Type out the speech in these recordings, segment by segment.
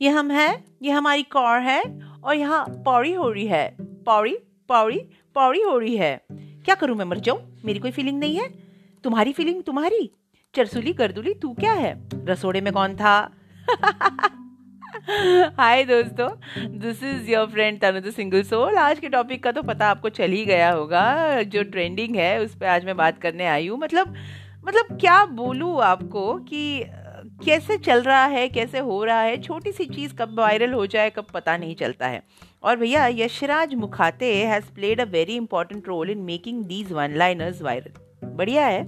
ये हम हैं, ये हमारी कार है और यहाँ पौड़ी हो रही है। पौड़ी पौड़ी पौड़ी हो रही है। क्या करूँ मैं, मर जाऊँ? मेरी कोई फीलिंग नहीं है। तुम्हारी फीलिंग तुम्हारी। चरसुली, गर्दुली, तू क्या है? रसोड़े में कौन था? हाय दोस्तों this is your friend Tanu the single soul आज के टॉपिक का तो पता आपको चल ही गया होगा, जो ट्रेंडिंग है, उस पर आज मैं बात करने आई हूँ। मतलब मतलब क्या बोलूँ आपको कि कैसे चल रहा है, कैसे हो रहा है छोटी सी चीज़ कब वायरल हो जाए, कब पता नहीं चलता है। और भैया, Yashraj Mukhate has played a very important role in making these one liners viral बढ़िया है।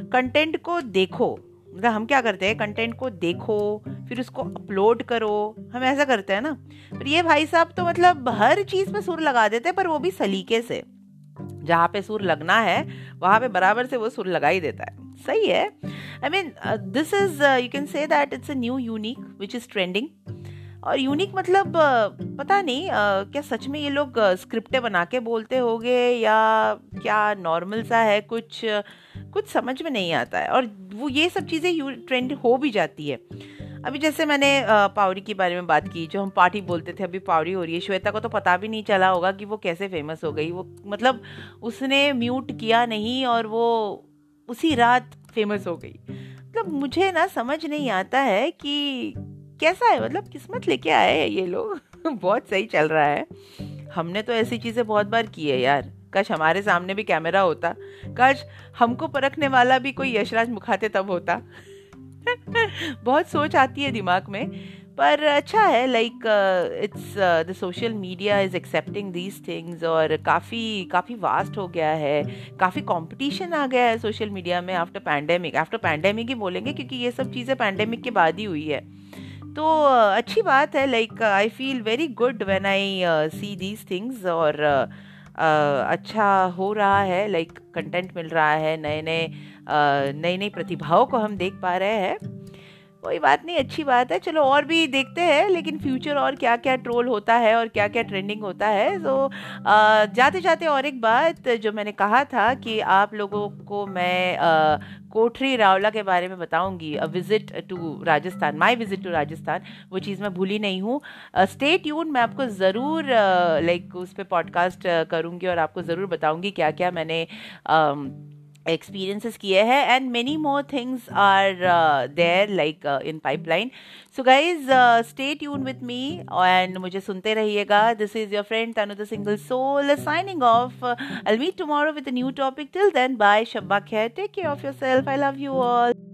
कंटेंट को देखो। मतलब हम क्या करते हैं? कंटेंट को देखो, फिर उसको अपलोड करो। हम ऐसा करते हैं ना। पर ये भाई साहब तो मतलब हर चीज़ पे सुर लगा देते हैं, पर वो भी सलीके से। जहाँ पे सुर लगना है वहाँ पे बराबर से वो सुर लगा ही देता है। सही है। I mean this is you can say that it's a new unique which is trending और यूनिक मतलब uh, पता नहीं uh, क्या सच में ये लोग स्क्रिप्टें uh, बना के बोलते होंगे या क्या नॉर्मल सा है कुछ कुछ समझ में नहीं आता है। और वो ये सब चीज़ें ट्रेंड हो भी जाती है। अभी जैसे मैंने पावरी के बारे में बात की, जो हम पार्टी बोलते थे, अभी पावरी हो रही है। श्वेता को तो पता भी नहीं चला होगा कि वो कैसे फ़ेमस हो गई। वो मतलब उसने म्यूट किया नहीं और वो उसी रात फ़ेमस हो गई। मतलब मुझे ना समझ नहीं आता है कि कैसा है मतलब किस्मत लेके आए हैं ये लोग। बहुत सही चल रहा है। हमने तो ऐसी चीज़ें बहुत बार की है यार। काश हमारे सामने भी कैमरा होता। काश हमको परखने वाला भी कोई यशराज मुखाते तब होता। बहुत सोच आती है दिमाग में। पर अच्छा है like it's the social media is accepting these things और काफ़ी काफ़ी वास्ट हो गया है। काफ़ी कंपटीशन आ गया है सोशल मीडिया में आफ्टर पैंडेमिक आफ्टर पैंडेमिक ही बोलेंगे क्योंकि ये सब चीज़ें पैंडेमिक के बाद ही हुई है। तो uh, अच्छी बात है like I feel very good when I see these things और uh, uh, अच्छा हो रहा है लाइक like, कंटेंट मिल रहा है नए नए नई नई प्रतिभाओं को हम देख पा रहे हैं। कोई बात नहीं, अच्छी बात है। चलो और भी देखते हैं, लेकिन फ्यूचर और क्या क्या ट्रोल होता है और क्या क्या ट्रेंडिंग होता है। तो जाते जाते और एक बात जो मैंने कहा था कि आप लोगों को मैं कोठरी रावला के बारे में बताऊँगी। A visit to Rajasthan my visit to Rajasthan वो चीज़ मैं भूली नहीं हूँ। स्टे ट्यून मैं आपको ज़रूर लाइक उस पर पॉडकास्ट करूँगी और आपको ज़रूर बताऊँगी क्या क्या मैंने experiences kiye hai and many more things are uh, there like uh, in pipeline so guys uh, stay tuned with me and mujhe sunte rahiyega this is your friend Tanu the single soul signing off uh, I'll meet tomorrow with a new topic till then bye shabba khair take care of yourself I love you all